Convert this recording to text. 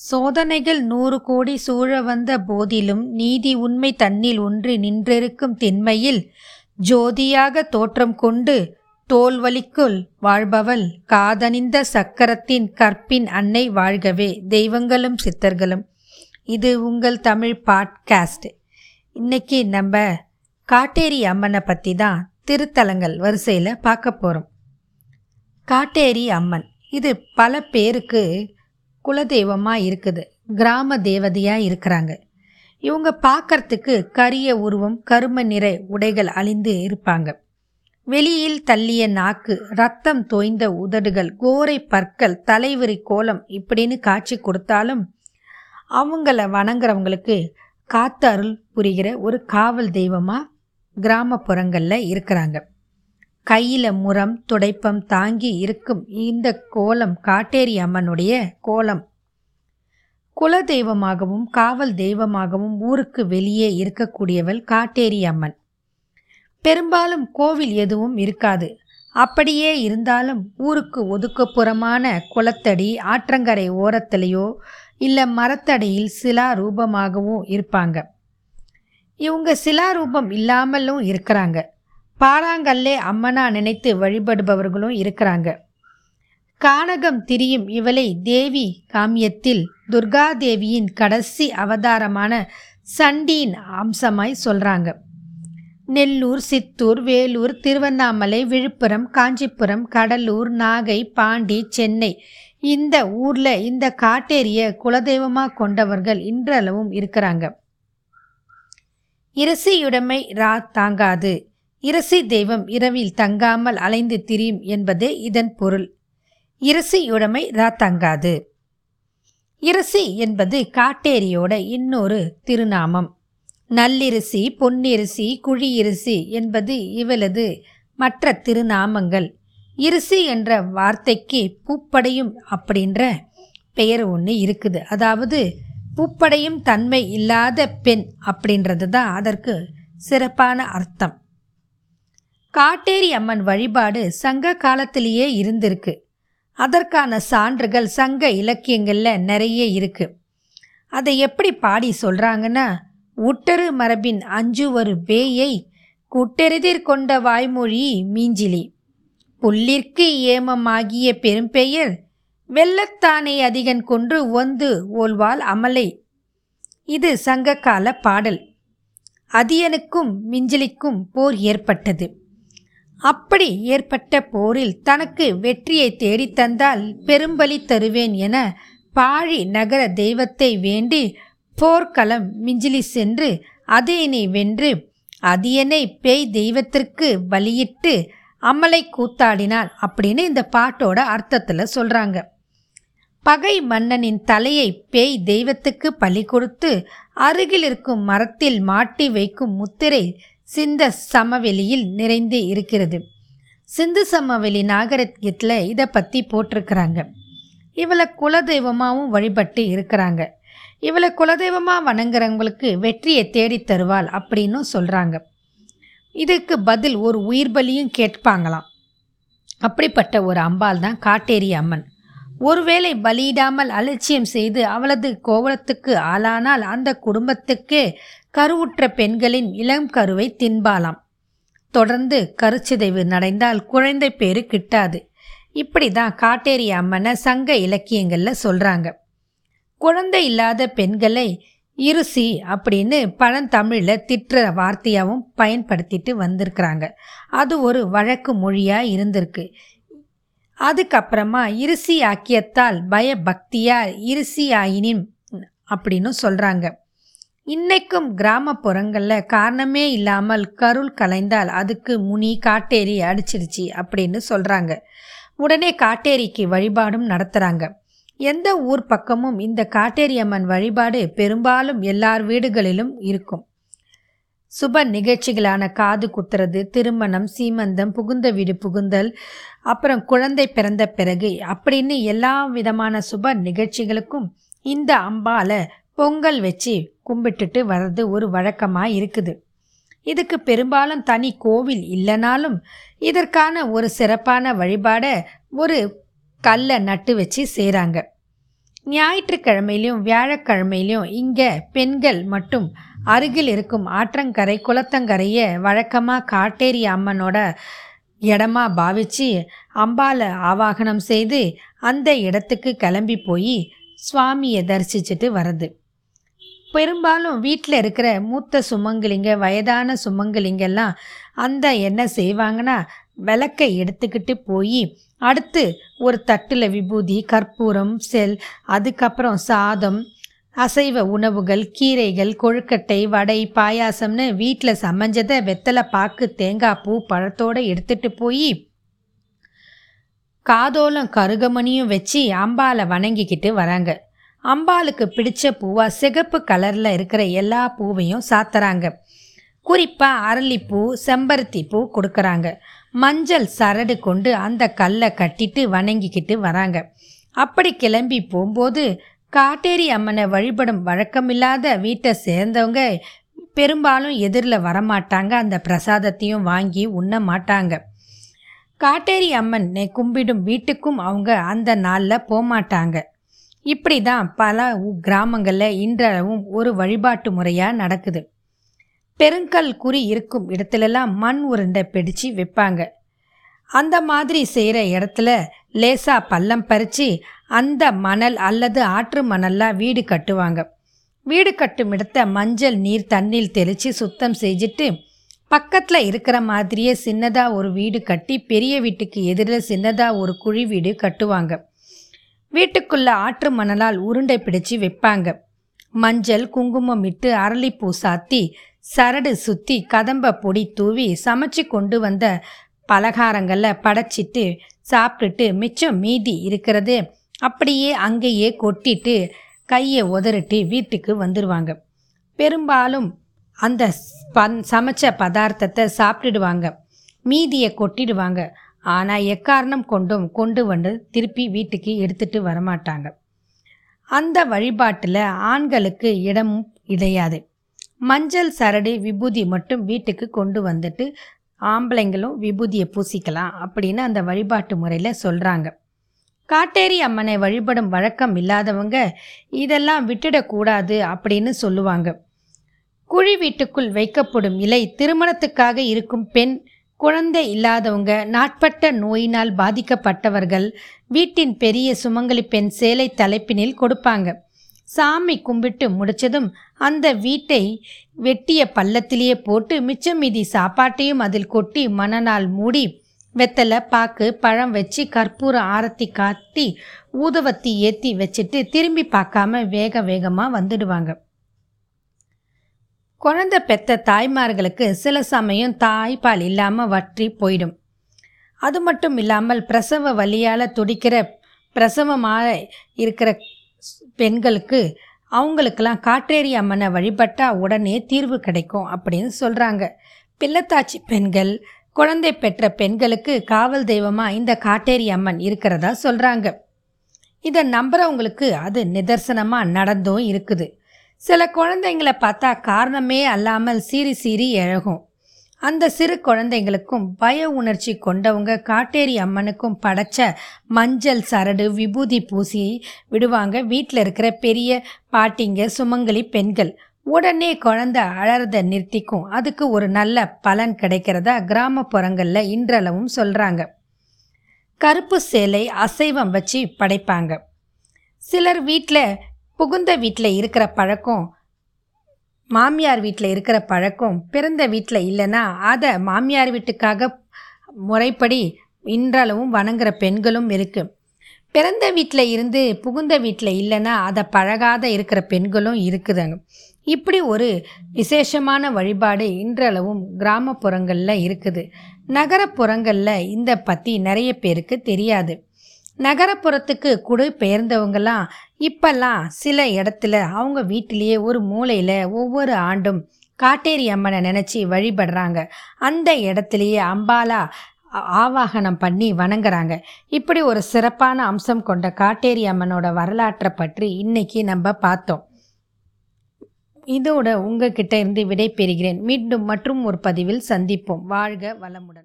சோதனைகள் நூறு கோடி சூழ வந்த போதிலும் நீதி உண்மை தன்னில் ஒன்றி நின்றிருக்கும் திண்மையில் ஜோதியாக தோற்றம் கொண்டு தோல்வலிக்குள் வாழ்பவள் காதணிந்த சக்கரத்தின் கற்பின் அன்னை வாழ்கவே. தெய்வங்களும் சித்தர்களும். இது உங்கள் தமிழ் பாட்காஸ்ட். இன்னைக்கு நம்ம காட்டேரி அம்மனை பற்றி தான் திருத்தலங்கள் வரிசையில் பார்க்க போகிறோம் காட்டேரி அம்மன். இது பல பேருக்கு குலதெய்வமாக இருக்குது. கிராம தேவதையாக இருக்கிறாங்க. இவங்க பார்க்கறதுக்கு கரிய உருவம் கரும நிற உடைகள் அழிந்து இருப்பாங்க. வெளியில் தள்ளிய நாக்கு ரத்தம் தோய்ந்த உதடுகள் கோரை பற்கள் தலைவிரி கோலம் இப்படின்னு காட்சி கொடுத்தாலும் அவங்கள வணங்குறவங்களுக்கு காத்து அருள் புரிகிற ஒரு காவல் தெய்வமாக கிராமப்புறங்களில் இருக்கிறாங்க. கையில் முரம் துடைப்பம் தாங்கி இருக்கும் இந்த கோலம் காட்டேரி அம்மனுடைய கோலம். குல தெய்வமாகவும் காவல் தெய்வமாகவும் ஊருக்கு வெளியே இருக்கக்கூடியவள் காட்டேரி அம்மன். பெரும்பாலும் கோவில் எதுவும் இருக்காது. அப்படியே இருந்தாலும் ஊருக்கு ஒதுக்குப்புறமான குளத்தடி ஆற்றங்கரை ஓரத்திலேயோ இல்லை மரத்தடியில் சிலா ரூபமாகவும் இருப்பாங்க. இவங்க சிலா ரூபம் இல்லாமலும் இருக்கிறாங்க. பாறாங்கல்லே அம்மனா நினைத்து வழிபடுபவர்களும் இருக்கிறாங்க. கானகம் திரியும் இவளை தேவி காமியத்தில் துர்காதேவியின் கடைசி அவதாரமான சண்டியின் அம்சமாய் சொல்கிறாங்க நெல்லூர் சித்தூர் வேலூர் திருவண்ணாமலை விழுப்புரம் காஞ்சிபுரம் கடலூர் நாகை பாண்டி சென்னை இந்த ஊரில் இந்த காட்டேரிய குலதெய்வமாக கொண்டவர்கள் இன்றளவும் இருக்கிறாங்க. இரசியுடைமை ரா தாங்காது. இரசி தெய்வம் இரவில் தங்காமல் அலைந்து திரியும் என்பதே இதன் பொருள். இரசியுடைமை ரா தங்காது. இரசி என்பது காட்டேரியோட இன்னொரு திருநாமம். நல்லிரிசி பொன்னிரிசி குழியிரிசி என்பது இவளது மற்ற திருநாமங்கள். இருசி என்ற வார்த்தைக்கு பூப்படையும் அப்படின்ற பெயர் ஒன்று இருக்குது. அதாவது பூப்படையும் தன்மை இல்லாத பெண் அப்படின்றது தான் அதற்கு சிறப்பான அர்த்தம். காட்டேரி அம்மன் வழிபாடு சங்க காலத்திலேயே இருந்திருக்கு. அதற்கான சான்றுகள் சங்க இலக்கியங்களில் நிறைய இருக்கு. அதை எப்படி பாடி சொல்கிறாங்கன்னா உட்டரு மரபின் அஞ்சு ஒரு வேயை குட்டெறிதிர் கொண்ட வாய்மொழி மீஞ்சிலி. புல்லிற்கு ஏமமாகிய பெரும்பெயர் வெள்ளத்தானை அதிகன் கொன்று ஒந்து ஓல்வாள் அமலை. இது சங்ககால பாடல். அதியனுக்கும் மிஞ்சிலிக்கும் போர் ஏற்பட்டது. அப்படி ஏற்பட்ட போரில் தனக்கு வெற்றியை தேடித்தந்தால் பெரும்பலி தருவேன் என பாழி நகர தெய்வத்தை வேண்டி போர்க்களம் மிஞ்சிலி சென்று அதேனை வென்று அதியனை பேய் தெய்வத்திற்கு பலியிட்டு அமலை கூத்தாடினாள் அப்படின்னு இந்த பாட்டோட அர்த்தத்தில் சொல்கிறாங்க பகை மன்னனின் தலையை பேய் தெய்வத்துக்கு பலி கொடுத்து அருகில் இருக்கும் மரத்தில் மாட்டி வைக்கும் முத்திரை சிந்த சமவெளியில் நிறைந்து இருக்கிறது. சிந்து சமவெளி நாகரிகத்தில் இதை பற்றி போட்டிருக்கிறாங்க. இவளை குலதெய்வமாகவும் வழிபட்டு இருக்கிறாங்க. இவளை குலதெய்வமாக வணங்குறவங்களுக்கு வெற்றியை தேடி தருவாள் அப்படின்னு சொல்கிறாங்க இதுக்கு பதில் ஒரு உயிர் பலியும் கேட்பாங்களாம். அப்படிப்பட்ட ஒரு அம்பாள் தான் காட்டேரி அம்மன். ஒருவேளை பலியிடாமல் அலட்சியம் செய்து அவளது கோவலத்துக்கு ஆளானால் அந்த குடும்பத்துக்கு கருவுற்ற பெண்களின் இளம் கருவை தின்பாலாம் தொடர்ந்து கருச்சிதைவு நடைந்தால் குழந்தை பேரு கிட்டாது. இப்படி தான் காட்டேரி அம்மனை சங்க இலக்கியங்களில் சொல்கிறாங்க குழந்தை இல்லாத பெண்களை இருசி அப்படின்னு பழந்தமிழில் திட்டுற வார்த்தையாகவும் பயன்படுத்திட்டு வந்திருக்கிறாங்க. அது ஒரு வழக்கு மொழியாக இருந்திருக்கு. அதுக்கப்புறமா இருசி ஆக்கியத்தால் பயபக்தியார் இருசி ஆயினின் அப்படின்னு சொல்கிறாங்க இன்னைக்கும் கிராமப்புறங்களில் காரணமே இல்லாமல் கருள் கலைந்தால் அதுக்கு முனி காட்டேரி அடிச்சிருச்சு அப்படின்னு சொல்கிறாங்க உடனே காட்டேரிக்கு வழிபாடும் நடத்துகிறாங்க எந்த ஊர் பக்கமும் இந்த காட்டேரி அம்மன் வழிபாடு பெரும்பாலும் எல்லார் வீடுகளிலும் இருக்கும். சுப நிகழ்ச்சிகளான காது குத்துறது திருமணம் சீமந்தம் புகுந்த வீடு புகுந்தல் அப்புறம் குழந்தை பிறந்த பிறகு அப்படின்னு எல்லா விதமான சுப நிகழ்ச்சிகளுக்கும் இந்த அம்பால பொங்கல் வச்சு கும்பிட்டுட்டு வர்றது ஒரு வழக்கமாக இருக்குது. இதுக்கு பெரும்பாலும் தனி கோவில் இல்லைனாலும் இதற்கான ஒரு சிறப்பான வழிபாடை ஒரு கல்லை நட்டு வச்சு செய்கிறாங்க ஞாயிற்றுக்கிழமையிலையும் வியாழக்கிழமையிலையும் இங்கே பெண்கள் மட்டும் அருகில் இருக்கும் ஆற்றங்கரை குளத்தங்கரையை வழக்கமாக காட்டேரி அம்மனோட இடமா பாவிச்சு அம்பாலை ஆவாகனம் செய்து அந்த இடத்துக்கு கிளம்பி போய் சுவாமியை தரிசிச்சுட்டு வர்றது. பெரும்பாலும் வீட்டில் இருக்கிற மூத்த சுமங்கலிங்க வயதான சுமங்கலிங்கெல்லாம் அந்த என்ன செய்வாங்கன்னா விளக்கை எடுத்துக்கிட்டு போய் அடுத்து ஒரு தட்டில் விபூதி கற்பூரம் செல் அதுக்கப்புறம் சாதம் அசைவ உணவுகள் கீரைகள் கொழுக்கட்டை வடை பாயாசம்னு வீட்டில் சமைஞ்சதை வெத்தலை பாக்கு தேங்காய் பூ பழத்தோடு எடுத்துட்டு போய் காதோலம் கருகமணியும் வச்சு அம்பாவை வணங்கிக்கிட்டு வராங்க. அம்பாளுக்கு பிடிச்ச பூவா சிகப்பு கலரில் இருக்கிற எல்லா பூவையும் சாத்துறாங்க. குறிப்பாக அரளிப்பூ செம்பருத்தி பூ கொடுக்குறாங்க. மஞ்சள் சரடு கொண்டு அந்த கல்லை கட்டிட்டு வணங்கிக்கிட்டு வராங்க. அப்படி கிளம்பி போகும்போது காட்டேரி அம்மனை வழிபடும் வழக்கமில்லாத வீட்டை சேர்ந்தவங்க பெரும்பாலும் எதிரில் வரமாட்டாங்க. அந்த பிரசாதத்தையும் வாங்கி உண்ண மாட்டாங்க. காட்டேரி அம்மனை கும்பிடும் வீட்டுக்கும் அவங்க அந்த நாளில் போகமாட்டாங்க இப்படி தான் பல கிராமங்களில் இன்றளவும் ஒரு வழிபாட்டு முறையாக நடக்குது. பெருங்கல் குறி இருக்கும் இடத்துலலாம் மண் உருண்டை பிடிச்சு வைப்பாங்க. அந்த மாதிரி செய்கிற இடத்துல லேசாக பள்ளம் பறித்து அந்த மணல் அல்லது ஆற்று மணல்லாம் வீடு கட்டுவாங்க. வீடு கட்டும் இடத்த மஞ்சள் நீர் தண்ணில் தெளித்து சுத்தம் செஞ்சுட்டு பக்கத்தில் இருக்கிற மாதிரியே சின்னதாக ஒரு வீடு கட்டி பெரிய வீட்டுக்கு எதிரில் சின்னதாக ஒரு குழி வீடு கட்டுவாங்க. வீட்டுக்குள்ள ஆற்று மணலால் உருண்டை பிடிச்சு வைப்பாங்க மஞ்சள் குங்குமம் இட்டு அரளிப்பூ சாத்தி சரடு சுற்றி கதம்ப பொடி தூவி சமைச்சு கொண்டு வந்த பலகாரங்களில் படைச்சிட்டு சாப்பிட்டுட்டு மிச்சம் மீதி இருக்கிறது அப்படியே அங்கேயே கொட்டிட்டு கையை உதறிட்டு வீட்டுக்கு வந்துடுவாங்க பெரும்பாலும் அந்த பன் சமைச்ச பதார்த்தத்தை சாப்பிட்டுடுவாங்க. மீதியை கொட்டிடுவாங்க. ஆனால் எக்காரணம் கொண்டும் கொண்டு வந்து திருப்பி வீட்டுக்கு எடுத்துட்டு வரமாட்டாங்க. அந்த வழிபாட்டில் ஆண்களுக்கு இடம் கிடையாது மஞ்சள் சரடு விபூதி மட்டும் வீட்டுக்கு கொண்டு வந்துட்டு ஆம்பளைங்களும் விபூதியை பூசிக்கலாம் அப்படின்னு அந்த வழிபாட்டு முறையில் சொல்கிறாங்க காட்டேரி அம்மனை வழிபடும் வழக்கம் இல்லாதவங்க இதெல்லாம் விட்டுடக்கூடாது அப்படின்னு சொல்லுவாங்க. குழி வீட்டுக்குள் வைக்கப்படும் இலை திருமணத்துக்காக இருக்கும் பெண் குழந்தை இல்லாதவங்க நாட்பட்ட நோயினால் பாதிக்கப்பட்டவர்கள் வீட்டின் பெரிய சுமங்கலி பெண் சேலை தலைப்பினில் கொடுப்பாங்க. சாமி கும்பிட்டு முடிச்சதும் அந்த வீட்டை வெட்டிய பள்ளத்திலேயே போட்டு மிச்சம் மீதி சாப்பாட்டையும் அதில் கொட்டி மணனால் மூடி வெத்தலை பாக்கு பழம் வச்சு கற்பூர ஆரத்தி காட்டி ஊதுவத்தி ஏற்றி வச்சுட்டு திரும்பி பார்க்காம வேக வேகமாக வந்துடுவாங்க. குழந்தை பெத்த தாய்மார்களுக்கு சில சமயம் தாய்ப்பால் இல்லாமல் வற்றி போயிடும். அது மட்டும் இல்லாமல் பிரசவ வழியால் துடிக்கிற பிரசவமாக இருக்கிற பெண்களுக்கு அவங்களுக்கெல்லாம் காட்டேரி அம்மனை வழிபட்டால் உடனே தீர்வு கிடைக்கும் அப்படின்னு சொல்கிறாங்க பிள்ளத்தாச்சி பெண்கள் குழந்தை பெற்ற பெண்களுக்கு காவல் தெய்வமாக இந்த காட்டேரி அம்மன் இருக்கிறதா சொல்கிறாங்க இதை நம்புகிறவங்களுக்கு அது நிதர்சனமாக நடந்தும் இருக்குது. சில குழந்தைங்களை பார்த்தா காரணமே அல்லாமல் சீறி சீறி எழகும். அந்த சிறு குழந்தைங்களுக்கும் பய உணர்ச்சி கொண்டவங்க காட்டேரி அம்மனுக்கும் படைச்ச மஞ்சள் சரடு விபூதி பூசி விடுவாங்க. வீட்டில் இருக்கிற பெரிய பாட்டிங்க சுமங்கலி பெண்கள். உடனே குழந்தை அழறத நிறுத்திக்கும். அதுக்கு ஒரு நல்ல பலன் கிடைக்கிறதா கிராமப்புறங்களில் இன்றளவும் சொல்கிறாங்க கருப்பு சேலை அசைவம் வச்சு படைப்பாங்க. சிலர் வீட்டில் புகுந்த வீட்டில் இருக்கிற பழக்கம் மாமியார் வீட்டில் இருக்கிற பழக்கம் பிறந்த வீட்டில் இல்லைன்னா அதை மாமியார் வீட்டுக்காக முறைப்படி இன்றளவும் வணங்குற பெண்களும் இருக்குது பிறந்த வீட்டில் இருந்து புகுந்த வீட்டில் இல்லைன்னா அதை பழகாத இருக்கிற பெண்களும் இருக்குதுங்க. இப்படி ஒரு விசேஷமான வழிபாடு இன்றளவும் கிராமப்புறங்களில் இருக்குது. நகரப்புறங்களில் இந்த பற்றி நிறைய பேருக்கு தெரியாது. நகரப்புறத்துக்கு குடி பெயர்ந்தவங்கெல்லாம் இப்பெல்லாம் சில இடத்துல அவங்க வீட்டிலேயே ஒரு மூலையில் ஒவ்வொரு ஆண்டும் காட்டேரி அம்மனை நினச்சி வழிபடுறாங்க. அந்த இடத்துலையே அம்பாலா ஆவாகனம் பண்ணி வணங்குறாங்க. இப்படி ஒரு சிறப்பான அம்சம் கொண்ட காட்டேரி அம்மனோட வரலாற்றை பற்றி இன்னைக்கு நம்ம பார்த்தோம். இதோட உங்ககிட்ட இருந்து விடை பெறுகிறேன் மீண்டும் மற்றும் ஒரு பதிவில் சந்திப்போம். வாழ்க வளமுடன்.